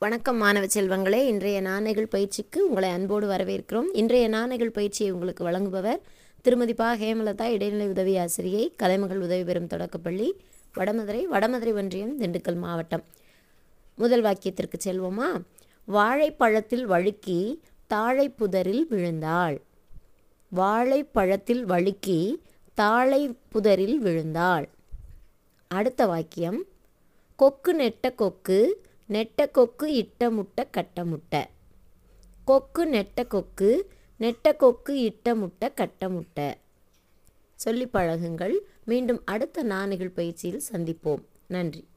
வணக்கம் மாணவ செல்வங்களே. இன்றைய நாணயங்கள் பயிற்சிக்கு உங்களை அன்போடு வரவேற்கிறோம். இன்றைய நாணயங்கள் பயிற்சியை உங்களுக்கு வழங்குபவர் திருமதி பா. ஹேமலதா இடைநிலை உதவி ஆசிரியை கலைமகள் உதவி பெறும் தொடக்கப்பள்ளி வடமதுரை வடமதுரை ஒன்றியம் திண்டுக்கல் மாவட்டம். முதல் வாக்கியத்திற்கு செல்வோமா? வாழைப்பழத்தில் வழுக்கி தாழை புதரில் விழுந்தாள். வாழைப்பழத்தில் வழுக்கி தாழை புதரில் விழுந்தாள். அடுத்த வாக்கியம் கொக்கு நெட்ட கொக்கு நெட்ட கொக்கு இட்ட முட்டை கட்ட முட்டை. கொக்கு நெட்ட கொக்கு நெட்ட கொக்கு இட்ட முட்டை கட்ட முட்டை. சொல்லி பழகுங்கள். மீண்டும் அடுத்த நாணுகள் பயிற்சியில் சந்திப்போம். நன்றி.